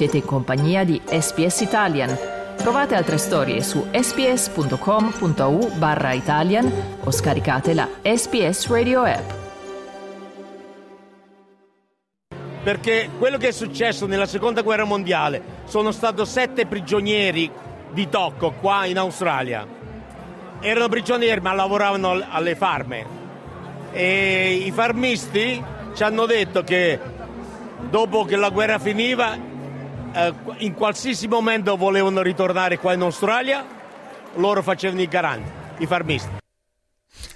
Siete in compagnia di SPS Italian. Trovate altre storie su sps.com.au barra Italian o scaricate la SPS Radio app. Perché quello che è successo nella seconda guerra mondiale sono stati sette prigionieri di tocco qua in Australia. Erano prigionieri ma lavoravano alle farme. E i farmisti ci hanno detto che dopo che la guerra finiva, eh, in qualsiasi momento volevano ritornare qua in Australia, loro facevano i garanti, i farmisti.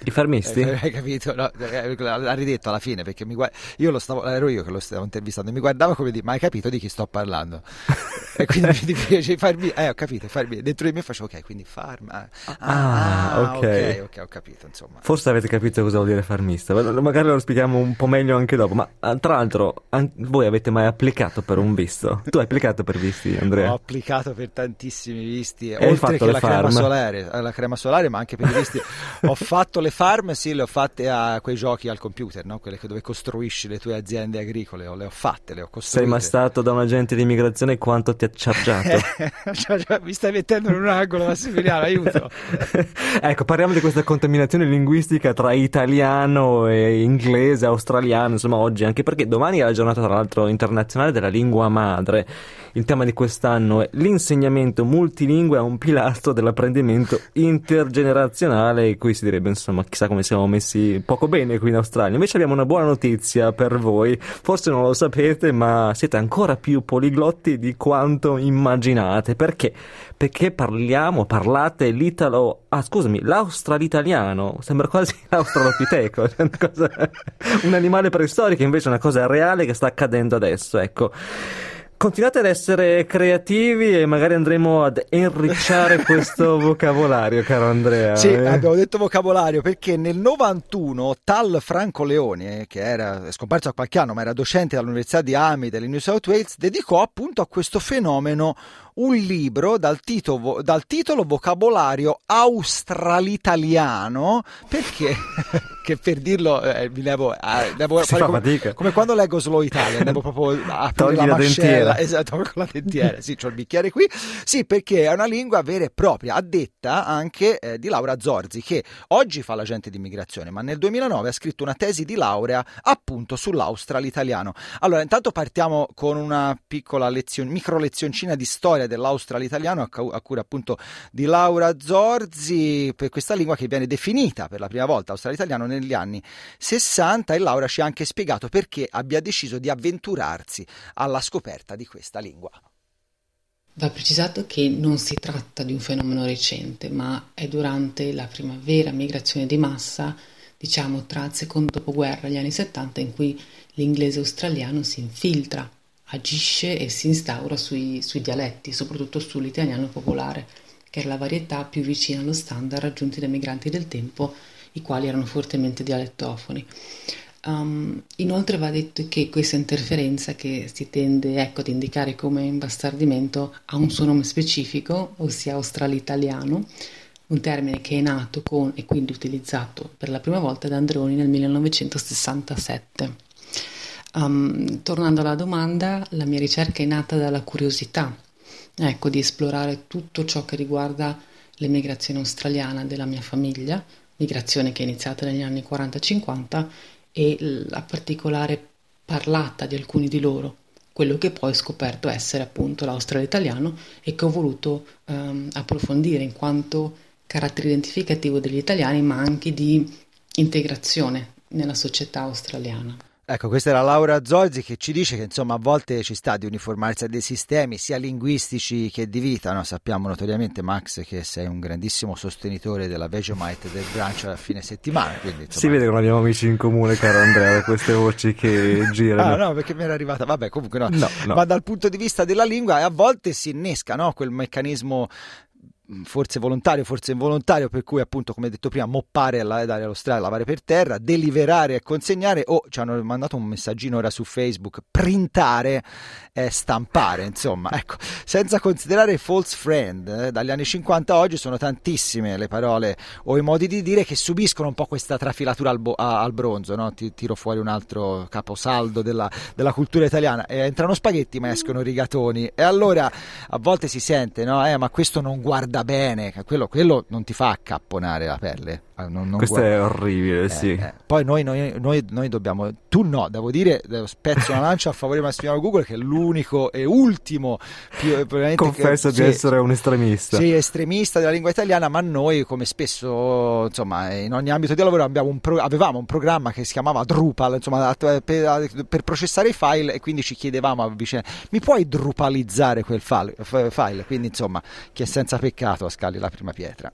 I farmisti? Eh, hai capito? No, eh, l'ha ridetto alla fine perché mi guarda... io lo stavo, ero io che lo stavo intervistando, mi guardava come dire, ma hai capito di chi sto parlando? e quindi mi dice, farmi... eh ho capito, farmi... dentro di me facevo, ok, quindi farma... Ah, Ah, ah, ok. ok, ok, ho capito, insomma. Forse avete capito cosa vuol dire farmista, ma- magari lo spieghiamo un po' meglio anche dopo. Ma ah, tra l'altro, an- voi avete mai applicato per un visto? Tu hai applicato per visti, Andrea? Ho applicato per tantissimi visti, hai oltre che la crema, farm? solare, eh, la crema solare, ma anche per i visti. ho fatto le farm, sì, le ho fatte a quei giochi al computer, no? quelle che dove costruisci le tue aziende agricole, le ho fatte, le ho Sei costruite. mai stato da un agente di immigrazione quanto ti ha chargiato? Cioè, cioè, mi stai mettendo in un angolo, Massimiliano, aiuto. ecco, parliamo di questa contaminazione linguistica tra italiano e inglese, australiano, insomma, oggi, anche perché domani è la giornata, tra l'altro, internazionale della lingua madre. Il tema di quest'anno è l'insegnamento multilingue a un pilastro dell'apprendimento intergenerazionale, e qui si direbbe, insomma, chissà come siamo messi poco bene qui in Australia. Invece abbiamo una buona notizia per voi, forse non lo sapete, ma siete ancora più poliglotti di quanto immaginate. Perché? Perché parliamo, parlate l'italo, ah scusami, l'australitaliano, sembra quasi l'australopiteco, cioè un animale preistorico, invece è una cosa reale che sta accadendo adesso, ecco. Continuate ad essere creativi e magari andremo ad enricciare questo vocabolario, caro Andrea. Sì, eh. abbiamo detto vocabolario perché nel 91 Tal Franco Leone, che era scomparso da qualche anno ma era docente all'Università di Army delle New South Wales, dedicò appunto a questo fenomeno un libro dal titolo, dal titolo Vocabolario australitaliano perché che per dirlo eh, mi devo, eh, devo fare fa come, come quando leggo Slow Italian devo proprio aprire la, la dentiera. esatto con la dentiera. Sì c'ho il bicchiere qui. Sì perché è una lingua vera e propria addetta anche eh, di Laura Zorzi che oggi fa l'agente di immigrazione ma nel 2009 ha scritto una tesi di laurea appunto sull'australitaliano. Allora intanto partiamo con una piccola lezione micro lezioncina di storia dell'australitaliano a, a cura appunto di Laura Zorzi per questa lingua che viene definita per la prima volta australitaliano negli anni 60 e Laura ci ha anche spiegato perché abbia deciso di avventurarsi alla scoperta di questa lingua. Va precisato che non si tratta di un fenomeno recente, ma è durante la prima vera migrazione di massa, diciamo tra il secondo dopoguerra e gli anni 70, in cui l'inglese australiano si infiltra, agisce e si instaura sui, sui dialetti, soprattutto sull'italiano popolare, che era la varietà più vicina allo standard raggiunti dai migranti del tempo, i quali erano fortemente dialettofoni. Um, inoltre va detto che questa interferenza che si tende ecco, ad indicare come imbastardimento ha un suo nome specifico, ossia australitaliano, un termine che è nato con e quindi utilizzato per la prima volta da Andreoni nel 1967. Um, tornando alla domanda, la mia ricerca è nata dalla curiosità, ecco, di esplorare tutto ciò che riguarda l'emigrazione australiana della mia famiglia, migrazione che è iniziata negli anni 40-50 e la particolare parlata di alcuni di loro, quello che poi ho scoperto essere appunto l'australo-italiano e che ho voluto ehm, approfondire in quanto carattere identificativo degli italiani, ma anche di integrazione nella società australiana. Ecco, questa era Laura Zolzi che ci dice che insomma a volte ci sta di uniformarsi a dei sistemi sia linguistici che di vita. No? Sappiamo notoriamente, Max, che sei un grandissimo sostenitore della Vegemite del brunch a fine settimana. Quindi, insomma... Si vede che non abbiamo amici in comune, caro Andrea, da queste voci che girano. Ah, no, perché mi era arrivata. Vabbè, comunque no. No, no. Ma dal punto di vista della lingua, a volte si innesca no? quel meccanismo forse volontario, forse involontario, per cui appunto, come detto prima, moppare alla dare all'Australia, lavare per terra, deliberare e consegnare o ci hanno mandato un messaggino ora su Facebook, printare e stampare, insomma, ecco, senza considerare false friend, eh, dagli anni 50 a oggi sono tantissime le parole o i modi di dire che subiscono un po' questa trafilatura al, bo- a- al bronzo, no? Ti tiro fuori un altro caposaldo della, della cultura italiana, e entrano spaghetti ma escono rigatoni e allora a volte si sente, no? Eh, ma questo non guarda bene, quello, quello non ti fa accapponare la pelle. Ah, non, non Questo guarda. è orribile, eh, sì. Eh. Poi noi, noi, noi, noi, dobbiamo, tu no, devo dire, spezzo una lancia a favore di Massimiliano Google che è l'unico e ultimo più, Confesso che, di sì, essere un estremista. Sì, estremista della lingua italiana, ma noi come spesso, insomma, in ogni ambito di lavoro un pro, avevamo un programma che si chiamava Drupal, insomma, per, per, processare i file e quindi ci chiedevamo a vicenda, mi puoi drupalizzare quel file? file? Quindi insomma, chi è senza peccato scali la prima pietra.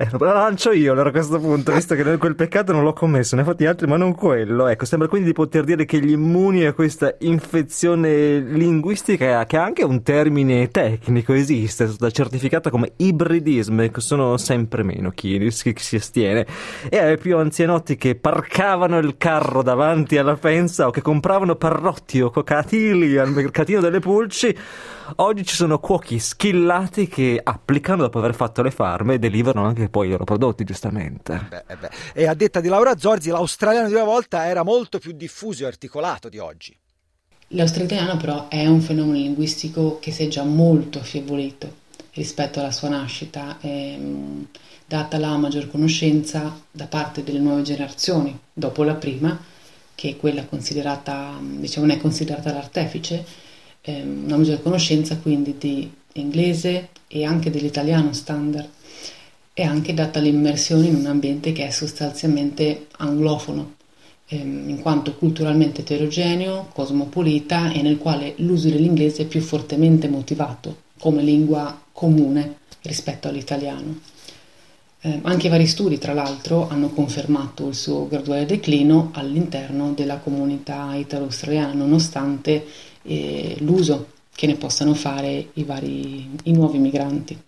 Eh, la lancio io allora a questo punto, visto che quel peccato non l'ho commesso, ne ho fatti altri, ma non quello. Ecco, sembra quindi di poter dire che gli immuni a questa infezione linguistica, che ha anche un termine tecnico, esiste, è stata certificata come ibridismo, ecco, sono sempre meno chi, chi si astiene. E ai più anzianotti che parcavano il carro davanti alla fensa o che compravano parrotti o cocatili al mercatino delle pulci Oggi ci sono cuochi skillati che applicano dopo aver fatto le farme e deliverano anche poi i loro prodotti, giustamente. Beh, eh beh. E a detta di Laura Zorzi, l'australiano di una volta era molto più diffuso e articolato di oggi. L'australiano però è un fenomeno linguistico che si è già molto affievolito rispetto alla sua nascita, ehm, data la maggior conoscenza da parte delle nuove generazioni, dopo la prima, che è quella considerata, diciamo, non è considerata l'artefice, ehm, una maggiore conoscenza quindi di inglese e anche dell'italiano standard e anche data l'immersione in un ambiente che è sostanzialmente anglofono, ehm, in quanto culturalmente eterogeneo, cosmopolita e nel quale l'uso dell'inglese è più fortemente motivato come lingua comune rispetto all'italiano. Eh, anche vari studi, tra l'altro, hanno confermato il suo graduale declino all'interno della comunità italo-australiana, nonostante eh, l'uso che ne possano fare i, vari, i nuovi migranti.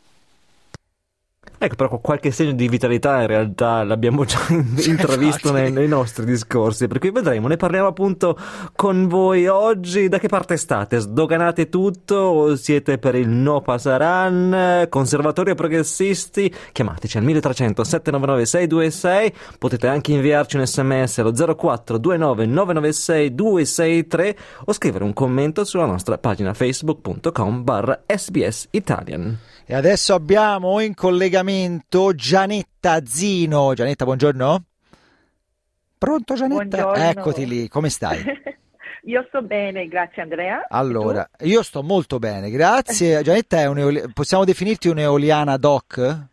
Ecco, però qualche segno di vitalità in realtà l'abbiamo già intravisto nei, nei, nostri discorsi, per cui vedremo, ne parliamo appunto con voi oggi. Da che parte state? Sdoganate tutto o siete per il no Pasaran? Conservatori o progressisti? Chiamateci al 1300 799 626, potete anche inviarci un sms allo 0429 996 263 o scrivere un commento sulla nostra pagina facebook.com barra sbs Italian. E adesso abbiamo in collegamento Gianetta Zino. Gianetta, buongiorno. Pronto Gianetta? Buongiorno. Eccoti lì, come stai? Io sto bene, grazie Andrea. Allora, io sto molto bene, grazie. Gianetta, è un, possiamo definirti un'eoliana doc?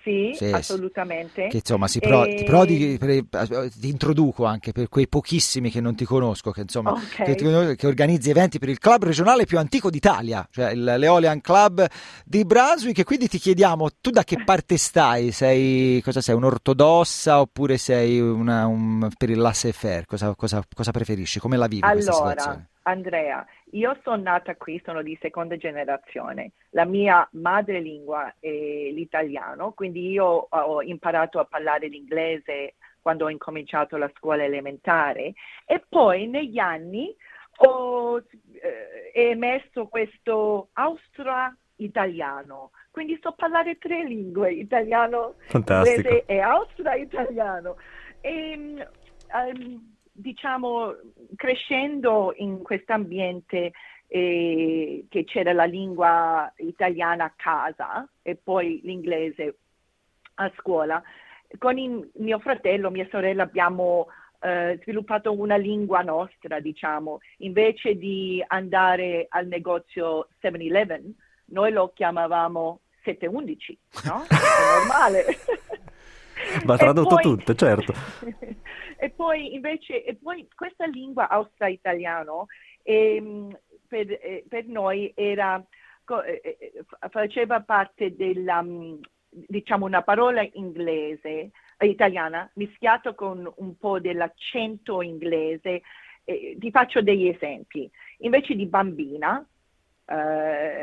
Sì, sì assolutamente. Che insomma, si pro, e... ti, prodi, per, ti introduco anche per quei pochissimi che non ti conosco, che insomma, okay. che, che, organizzi eventi per il club regionale più antico d'Italia, cioè l'Eolian Club di Brunswick. E quindi ti chiediamo, tu da che parte stai? Sei, cosa sei, un'ortodossa oppure sei una, un, per il laissez-faire? Cosa, cosa, cosa preferisci? Come la vivi allora, questa situazione? Andrea, io sono nata qui, sono di seconda generazione. La mia madrelingua è l'italiano, quindi io ho imparato a parlare l'inglese quando ho incominciato la scuola elementare e poi negli anni ho eh, emesso questo austra-italiano. Quindi so parlare tre lingue, italiano, Fantastico. inglese e austra-italiano. E, um, diciamo, crescendo in questo ambiente eh, che c'era la lingua italiana a casa e poi l'inglese a scuola, con il, mio fratello, mia sorella abbiamo eh, sviluppato una lingua nostra, diciamo, invece di andare al negozio 7-Eleven, noi lo chiamavamo 711, no? È normale. Va tradotto poi, tutto, certo. e poi invece, e poi questa lingua austra-italiano ehm, per, eh, per, noi era, eh, eh, faceva parte della, mm, diciamo, una parola inglese, italiana, mischiato con un po' dell'accento inglese. Ti faccio degli esempi. Invece di bambina,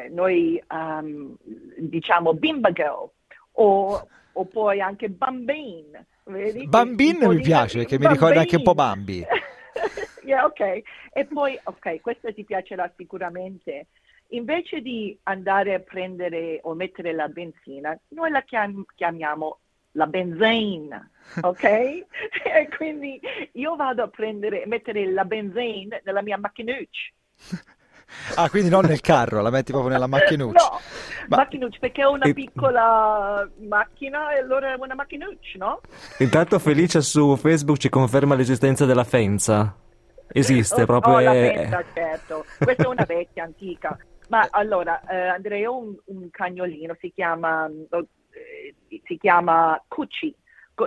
noi um, diciamo bimba girl o, o, poi anche bambin. Vedi? Bambin mi piace perché mi ricorda anche un po' Bambi. yeah, ok. E poi, ok, questa ti piacerà sicuramente. Invece di andare a prendere o mettere la benzina, noi la chiam- chiamiamo la benzina, ok? e quindi io vado a prendere, mettere la benzina nella mia macchinuccia. Ah, quindi non nel carro, la metti proprio nella macchinuccia. No, Ma... macchinuccia perché ho una piccola macchina e allora è una macchinuccia, no? Intanto Felicia su Facebook ci conferma l'esistenza della Fenza. Esiste oh, proprio. Oh, è... la Fenza, certo. Questa è una vecchia, antica. Ma allora, eh, Andrea, ho un, un, cagnolino, si chiama, eh, si chiama Cucci,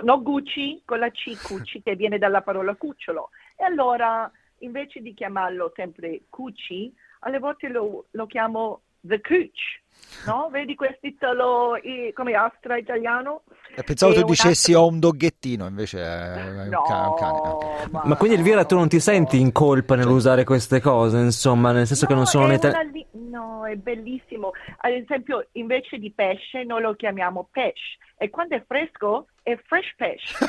no Gucci, con la C, Cucci, che viene dalla parola cucciolo. E allora, invece di chiamarlo sempre Cucci, alle volte lo, lo chiamo The Cooch, no? Vedi questo titolo come astra italiano? E pensavo e tu dicessi ho un doggettino, invece è no, un cane. Un cane. Ma... ma... quindi Elvira tu non ti senti in colpa nell'usare queste cose, insomma, nel senso no, che non sono né Li... No, è bellissimo. Ad esempio, invece di pesce noi lo chiamiamo pesce e quando è fresco è fresh pesce.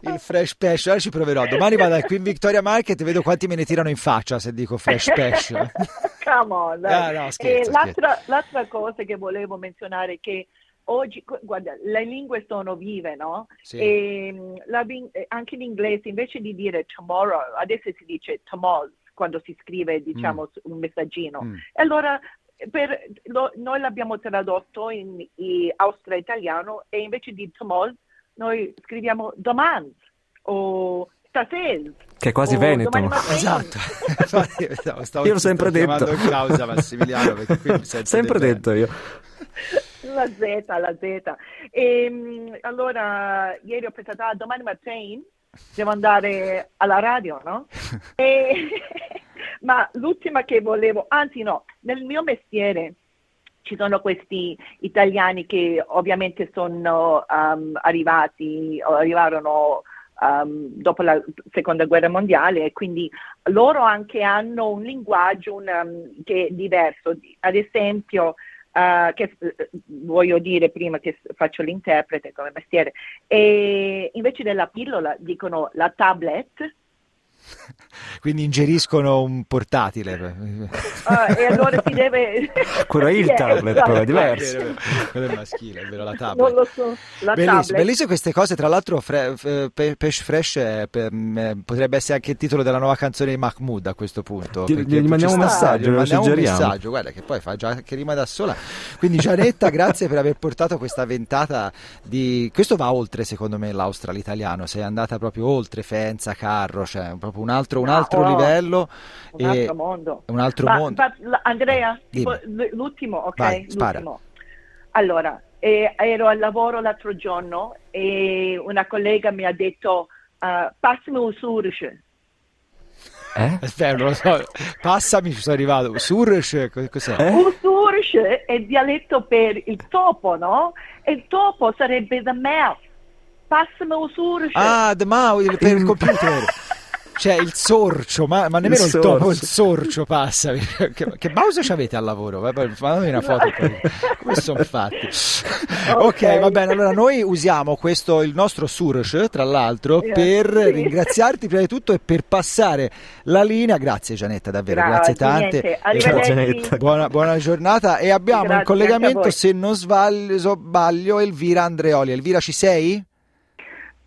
Il fresh pesce, ora ci proverò. Domani vado qui in Victoria Market e vedo quanti me ne tirano in faccia se dico fresh pesce. Come on. Ah, no, scherzo, l'altra, scherzo. l'altra cosa che volevo menzionare è che oggi, guarda, le lingue sono vive, no? Sì. E la, anche in inglese, invece di dire tomorrow, adesso si dice tomorrow quando si scrive, diciamo, mm. un messaggino. Mm. E allora per, lo, noi l'abbiamo tradotto in, in austro-italiano e invece di tomorrow noi scriviamo domani o stasera. Che è quasi o Veneto. Esatto. stavo, io l'ho sempre detto. causa Massimiliano perché qui mi sempre detto io. La Z, la Z. E, allora, ieri ho pensato, ah, domani mattina devo andare alla radio, no? e, ma l'ultima che volevo, anzi no, nel mio mestiere ci sono questi italiani che ovviamente sono um, arrivati, arrivarono um, dopo la seconda guerra mondiale e quindi loro anche hanno un linguaggio un, um, che è diverso. Ad esempio, uh, che voglio dire prima che faccio l'interprete come mestiere, e invece della pillola dicono la tablet quindi ingeriscono un portatile. Uh, e allora si deve... Quello è il tablet, esatto. però è diverso. Quello è maschile, è vero, la tablet. Non lo so, la bellissimo, tablet. bellissime queste cose, tra l'altro fre, pe, Pesh Fresh è, per, potrebbe essere anche il titolo della nuova canzone di Mahmood a questo punto. Gli, gli mandiamo un messaggio, gli mandiamo un messaggio, guarda che poi fa già che rima da sola. Quindi Gianetta, grazie per aver portato questa ventata di... Questo va oltre secondo me l'Austral italiano, sei andata proprio oltre Fenza, Carro, cioè proprio un altro, un altro oh, livello. Un altro mondo. Un altro ma, mondo. Ma, Andrea, tipo, l'ultimo, ok? Vai, l'ultimo. Allora, eh, ero al lavoro l'altro giorno e una collega mi ha detto uh, passami un surge. Eh? Aspetta, non lo so. Passami, ci sono arrivato. Surge, cos'è? Eh? Un surge è dialetto per il topo, no? E il topo sarebbe the mouse. Passami un surge. Ah, the mouse per il computer. Cioè il sorcio, ma, ma nemmeno il, il topo, il sorcio passa. che, che mouse ci avete al lavoro? Mandami una foto poi. Come sono fatti? Okay. ok, va bene. Allora noi usiamo questo, il nostro surge, tra l'altro, yeah, per sì. ringraziarti prima di tutto e per passare la linea. Grazie Gianetta, davvero, grazie, grazie tante. Ciao Gianetta. Buona, buona, giornata. E abbiamo grazie, in collegamento, se non sbaglio, Elvira Andreoli. Elvira, ci sei?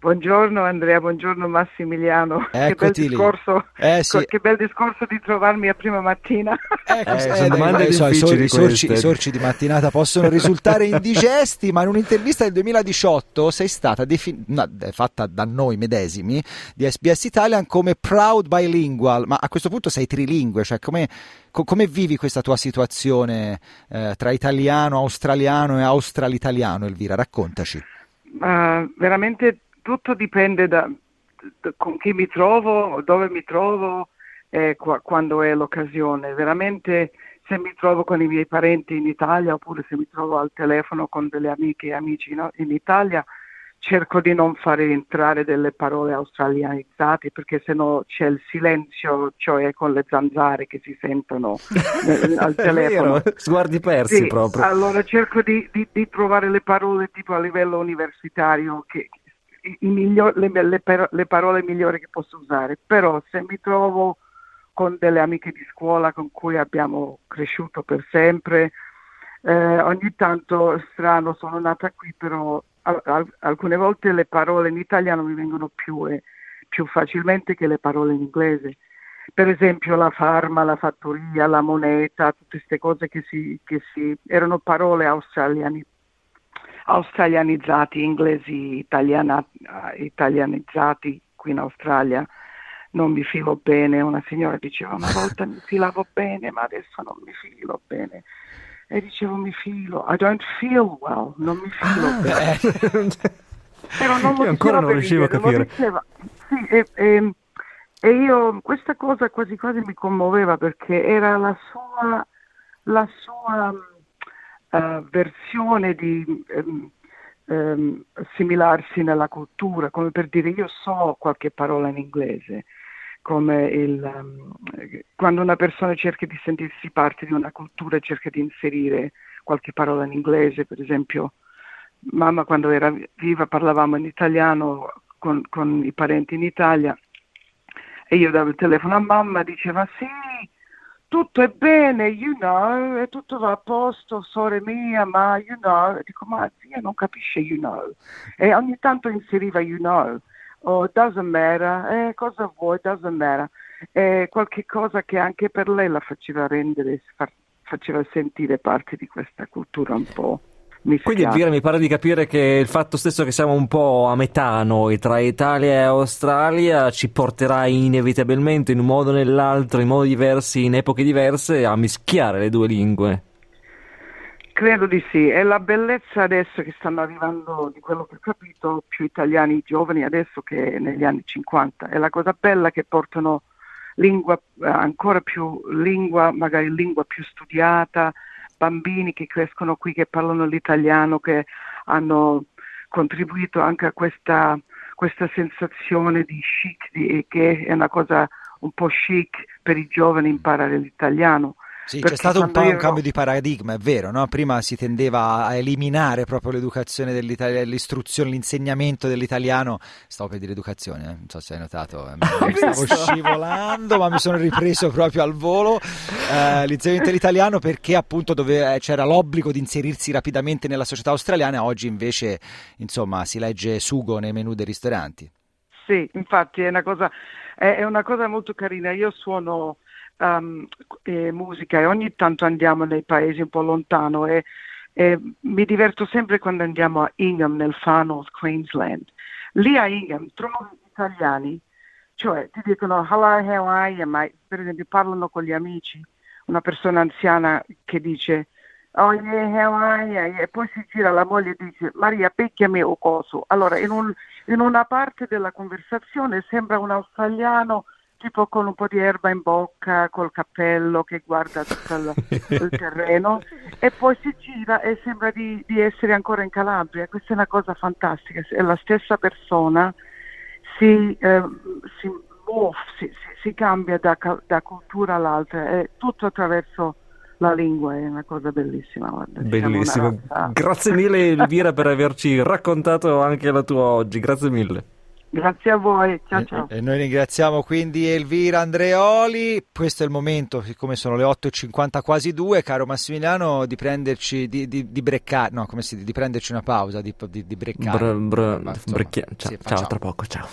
Buongiorno Andrea, buongiorno Massimiliano. Eccoti che, bel discorso, eh, sì. che bel discorso di trovarmi a prima mattina. Ecco, eh, eh, domande so, i, sorci, i sorci di mattinata possono risultare indigesti, ma in un'intervista del 2018 sei stata defin- no, fatta da noi medesimi di SBS Italian come proud bilingual, ma a questo punto sei trilingue, cioè come, co- come vivi questa tua situazione eh, tra italiano, australiano e australitaliano, Elvira? Raccontaci. Uh, veramente tutto dipende da, da, con chi mi trovo, dove mi trovo, eh, qua, quando è l'occasione. Veramente se mi trovo con i miei parenti in Italia oppure se mi trovo al telefono con delle amiche e amici no? in Italia, cerco di non fare entrare delle parole australianizzate perché sennò c'è il silenzio, cioè con le zanzare che si sentono al telefono. Vero, sguardi persi sì, proprio. Allora cerco di, di, di, trovare le parole tipo a livello universitario, che, miglior, le, le, le parole migliori che posso usare, però se mi trovo con delle amiche di scuola con cui abbiamo cresciuto per sempre, eh, ogni tanto strano sono nata qui, però alcune volte le parole in italiano mi vengono più, eh, più facilmente che le parole in inglese. Per esempio la farma, la fattoria, la moneta, tutte queste cose che si, che si erano parole australiani, australianizzati, inglesi italiana, italianizzati qui in Australia. Non mi filo bene, una signora diceva una volta mi filavo bene ma adesso non mi filo bene e dicevo mi filo, I don't feel well, non mi filo ah, bene. Però non lo ancora non riuscivo a capire. Diceva, sì, e, e, e, io questa cosa quasi quasi mi commuoveva perché era la sua, la sua uh, versione di um, um, assimilarsi nella cultura, come per dire io so qualche parola in inglese come il, um, quando una persona cerca di sentirsi parte di una cultura cerca di inserire qualche parola in inglese, per esempio, mamma quando era viva parlavamo in italiano con, con i parenti in Italia e io davo il telefono a mamma, diceva sì, tutto è bene, you know, e tutto va a posto, sore mia, ma you know, e dico ma zia non capisce you know, e ogni tanto inseriva you know, oh, doesn't matter, eh, cosa vuoi, doesn't matter. Eh, qualche cosa che anche per lei la faceva rendere, faceva sentire parte di questa cultura un po'. Mischiata. Quindi Elvira mi pare di capire che il fatto stesso che siamo un po' a metà noi tra Italia e Australia ci porterà inevitabilmente in un modo o nell'altro, in modi diversi, in epoche diverse, a mischiare le due lingue. Credo di sì, è la bellezza adesso che stanno arrivando, di quello che ho capito, più italiani giovani adesso che negli anni 50. È la cosa bella che portano lingua, eh, ancora più lingua, magari lingua più studiata, bambini che crescono qui, che parlano l'italiano, che hanno contribuito anche a questa, questa sensazione di chic, di, che è una cosa un po' chic per i giovani imparare l'italiano. Sì, c'è stato un po' un cambio di paradigma, è vero, no? Prima si tendeva a eliminare proprio l'educazione dell'italiano, l'istruzione, l'insegnamento dell'italiano. Stavo per dire educazione, eh? non so se hai notato, eh, stavo scivolando, ma mi sono ripreso proprio al volo eh, l'insegnamento dell'italiano perché appunto dove, eh, c'era l'obbligo di inserirsi rapidamente nella società australiana, oggi invece, insomma, si legge sugo nei menù dei ristoranti. Sì, infatti è una cosa, è una cosa molto carina. Io suono um, e musica e ogni tanto andiamo nei paesi un po' lontano e, e mi diverto sempre quando andiamo a Ingham nel Far North Queensland. Lì a Ingham trovo italiani, cioè ti dicono hello, how are you, mate? Per esempio parlano con gli amici, una persona anziana che dice oh yeah, how are you? E poi si gira la moglie e dice Maria picchiami o coso. Allora in, un, in una parte della conversazione sembra un australiano tipo con un po' di erba in bocca, col cappello che guarda tutto il, il terreno e poi si gira e sembra di, di, essere ancora in Calabria. Questa è una cosa fantastica, è la stessa persona, si, eh, si, muove, si, si cambia da, da, cultura all'altra, è tutto attraverso la lingua, è una cosa bellissima. Guarda, Bellissimo. Grazie mille Elvira per averci raccontato anche la tua oggi, grazie mille. Grazie a voi, ciao ciao. E noi ringraziamo quindi Elvira Andreoli. Questo è il momento, siccome sono le 8.50 quasi 2, caro Massimiliano, di prenderci, di, di, di breccare, no, come si dice, di prenderci una pausa, di, di, di breccare. Br, br, brecchia- ciao, sì, ciao, tra poco, ciao.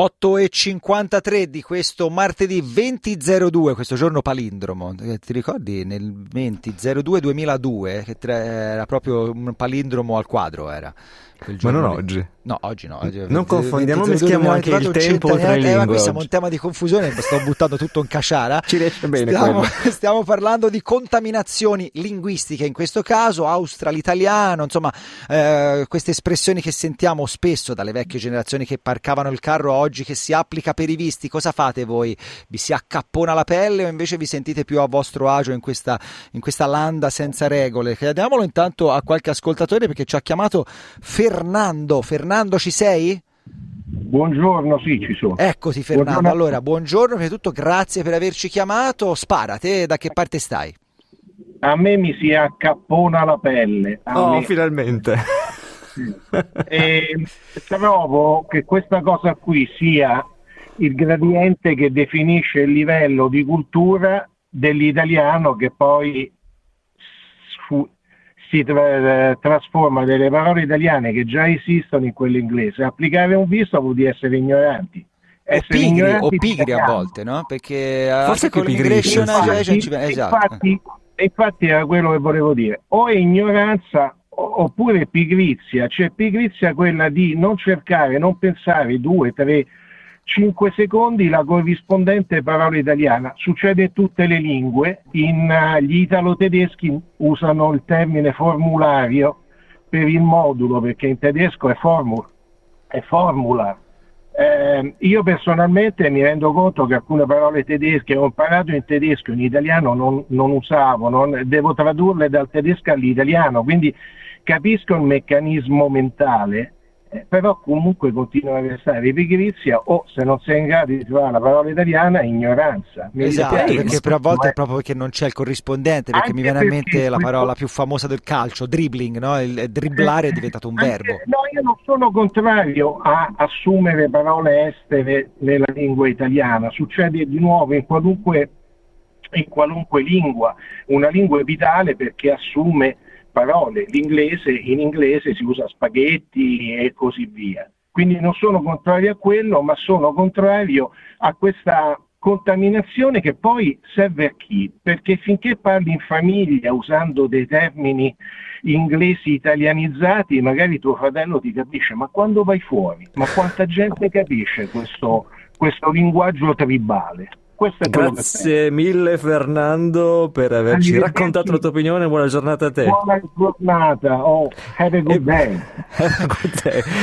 8.53 di questo martedì 20.02, questo giorno palindromo. Eh, ti ricordi nel 20.02 2002 che era proprio un palindromo al quadro? Era Ma non oggi. No, oggi no. Oggi, non confondiamo, mischiamo anche il tempo tra le lingue. Qui siamo un tema di confusione, sto buttando tutto in caciara. Ci riesce bene. Stiamo, stiamo, parlando di contaminazioni linguistiche, in questo caso australitaliano, insomma, eh, queste espressioni che sentiamo spesso dalle vecchie generazioni che parcavano il carro oggi, che si applica per i visti. Cosa fate voi? Vi si accappona la pelle o invece vi sentite più a vostro agio in questa, in questa landa senza regole? Chiediamolo intanto a qualche ascoltatore perché ci ha chiamato Fernando. Fernando Fernando, ci sei? Buongiorno, sì, ci sono. Eccoci Fernando. Buongiorno. Allora, buongiorno, prima di tutto grazie per averci chiamato. Spara, te da che parte stai? A me mi si accappona la pelle. A oh, me... finalmente. e trovo che questa cosa qui sia il gradiente che definisce il livello di cultura dell'italiano che poi si tra- trasforma delle parole italiane che già esistono in quelle inglesi. Applicare un visto vuol dire essere ignoranti. Essere o pigri, ignoranti o pigri a volte, no? Perché forse con cioè, esatto. infatti, infatti era quello che volevo dire. O è ignoranza oppure pigrizia, cioè pigrizia quella di non cercare, non pensare due, tre 5 secondi la corrispondente parola italiana. Succede in tutte le lingue, in, uh, gli italo-tedeschi usano il termine formulario per il modulo, perché in tedesco è, formula. È formula. Eh, io personalmente mi rendo conto che alcune parole tedesche ho imparato in tedesco, in italiano non, non usavo, non, devo tradurle dal tedesco all'italiano, quindi capisco il meccanismo mentale però comunque continua a restare pigrizia o se non sei in grado di trovare la parola italiana ignoranza. Mi esatto perché per a volte è proprio perché non c'è il corrispondente perché mi viene a mente la parola più famosa del calcio dribbling no? il dribblare è diventato un anche, verbo. no io non sono contrario a assumere parole estere nella lingua italiana. Succede di nuovo in qualunque in qualunque lingua. Una lingua è vitale perché assume parole. L'inglese, in inglese si usa spaghetti e così via. Quindi non sono contrario a quello, ma sono contrario a questa contaminazione che poi serve a chi? Perché finché parli in famiglia usando dei termini inglesi italianizzati, magari tuo fratello ti capisce, ma quando vai fuori? Ma quanta gente capisce questo, questo linguaggio tribale? Grazie mille Fernando per averci raccontato la tua opinione, buona giornata a te. Buona giornata, oh, have a good day.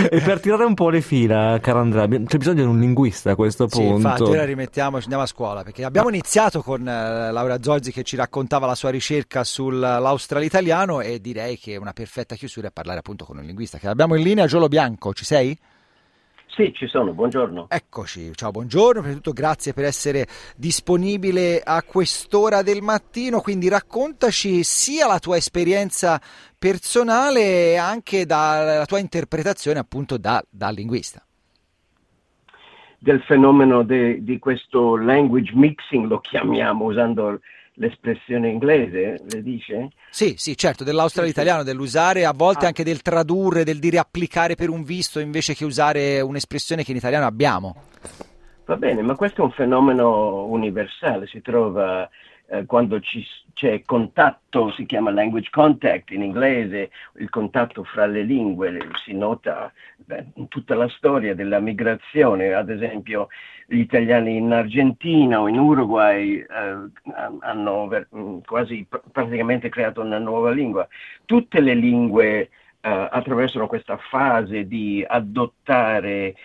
e per tirare un po' le fila, caro Andrea, c'è bisogno di un linguista a questo punto. Sì, infatti, ora rimettiamoci, andiamo a scuola, perché abbiamo iniziato con uh, Laura Zorzi che ci raccontava la sua ricerca sull'australitaliano e direi che è una perfetta chiusura è parlare appunto con un linguista. Che abbiamo in linea Giolo Bianco, ci sei? Sì, ci sono, buongiorno. Eccoci, ciao, buongiorno, prima di tutto grazie per essere disponibile a quest'ora del mattino, quindi raccontaci sia la tua esperienza personale e anche dalla tua interpretazione appunto da, da linguista. Del fenomeno de, di questo language mixing, lo chiamiamo usando l'espressione inglese, le dice? Sì, sì, certo, dell'australo-italiano, dell'usare a volte ah. anche del tradurre, del dire applicare per un visto invece che usare un'espressione che in italiano abbiamo. Va bene, ma questo è un fenomeno universale, si trova eh, quando ci, c'è contatto, si chiama language contact in inglese, il contatto fra le lingue, si nota beh, in tutta la storia della migrazione, ad esempio gli italiani in Argentina o in Uruguay eh, hanno ver- mm, quasi pr- praticamente creato una nuova lingua. Tutte le lingue eh, attraversano questa fase di adottare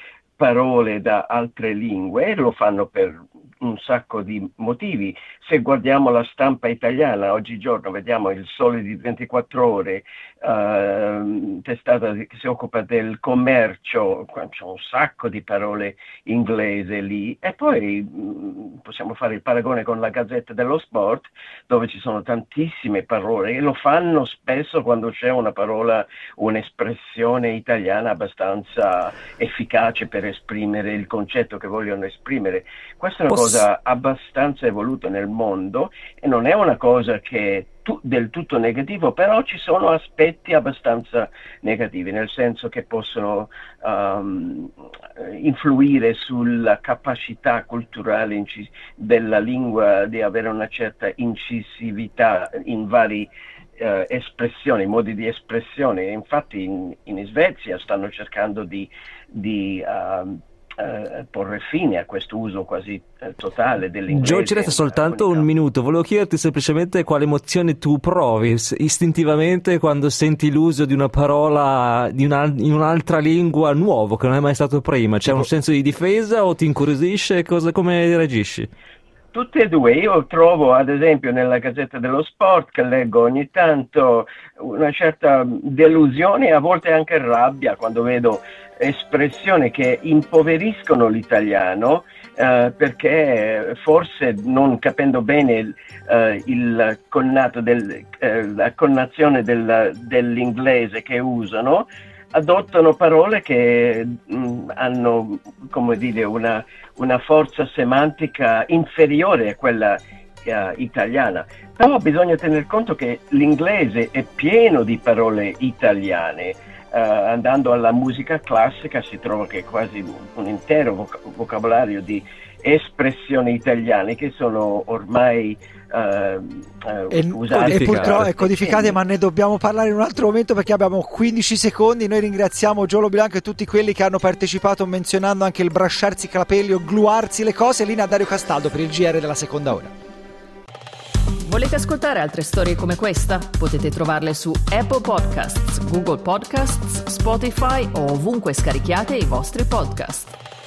parole da altre lingue e lo fanno per un sacco di motivi. Se guardiamo la stampa italiana, oggigiorno vediamo il Sole di 24 ore, eh, testata che si occupa del commercio, c'è un sacco di parole inglese lì e poi mh, mm, possiamo fare il paragone con la Gazzetta dello Sport dove ci sono tantissime parole e lo fanno spesso quando c'è una parola, un'espressione italiana abbastanza efficace per esprimere il concetto che vogliono esprimere. Questa è una Posso... cosa abbastanza evoluta nel mondo e non è una cosa che tu, del tutto negativo, però ci sono aspetti abbastanza negativi, nel senso che possono um, influire sulla capacità culturale incis- della lingua di avere una certa incisività in vari uh, espressioni, modi di espressione. Infatti in, in Svezia stanno cercando di, di uh, eh, porre fine a questo uso quasi eh, totale dell'inglese. Gio, ci resta soltanto un minuto. Volevo chiederti semplicemente quale emozione tu provi istintivamente quando senti l'uso di una parola di una, in un'altra lingua nuovo che non è mai stato prima. C'è tipo... un senso di difesa o ti incuriosisce? Cosa, come reagisci? Tutte e due, io trovo ad esempio nella Gazzetta dello Sport che leggo ogni tanto una certa delusione e a volte anche rabbia quando vedo espressioni che impoveriscono l'italiano eh, perché forse non capendo bene eh, il connato del, eh, la connazione del, dell'inglese che usano adottano parole che mh, mm, hanno come dire una una forza semantica inferiore a quella uh, italiana. Però bisogna tener conto che l'inglese è pieno di parole italiane. Uh, andando alla musica classica si trova che quasi un intero voc- vocabolario di espressioni italiane che sono ormai uh, uh, e, usate. E purtroppo è codificate, ma ne dobbiamo parlare in un altro momento perché abbiamo 15 secondi. Noi ringraziamo Giolo Bianco e tutti quelli che hanno partecipato menzionando anche il brasciarsi i capelli o gluarsi le cose. Linea Dario Castaldo per il GR della seconda ora. Volete ascoltare altre storie come questa? Potete trovarle su Apple Podcasts, Google Podcasts, Spotify o ovunque scarichiate i vostri podcast.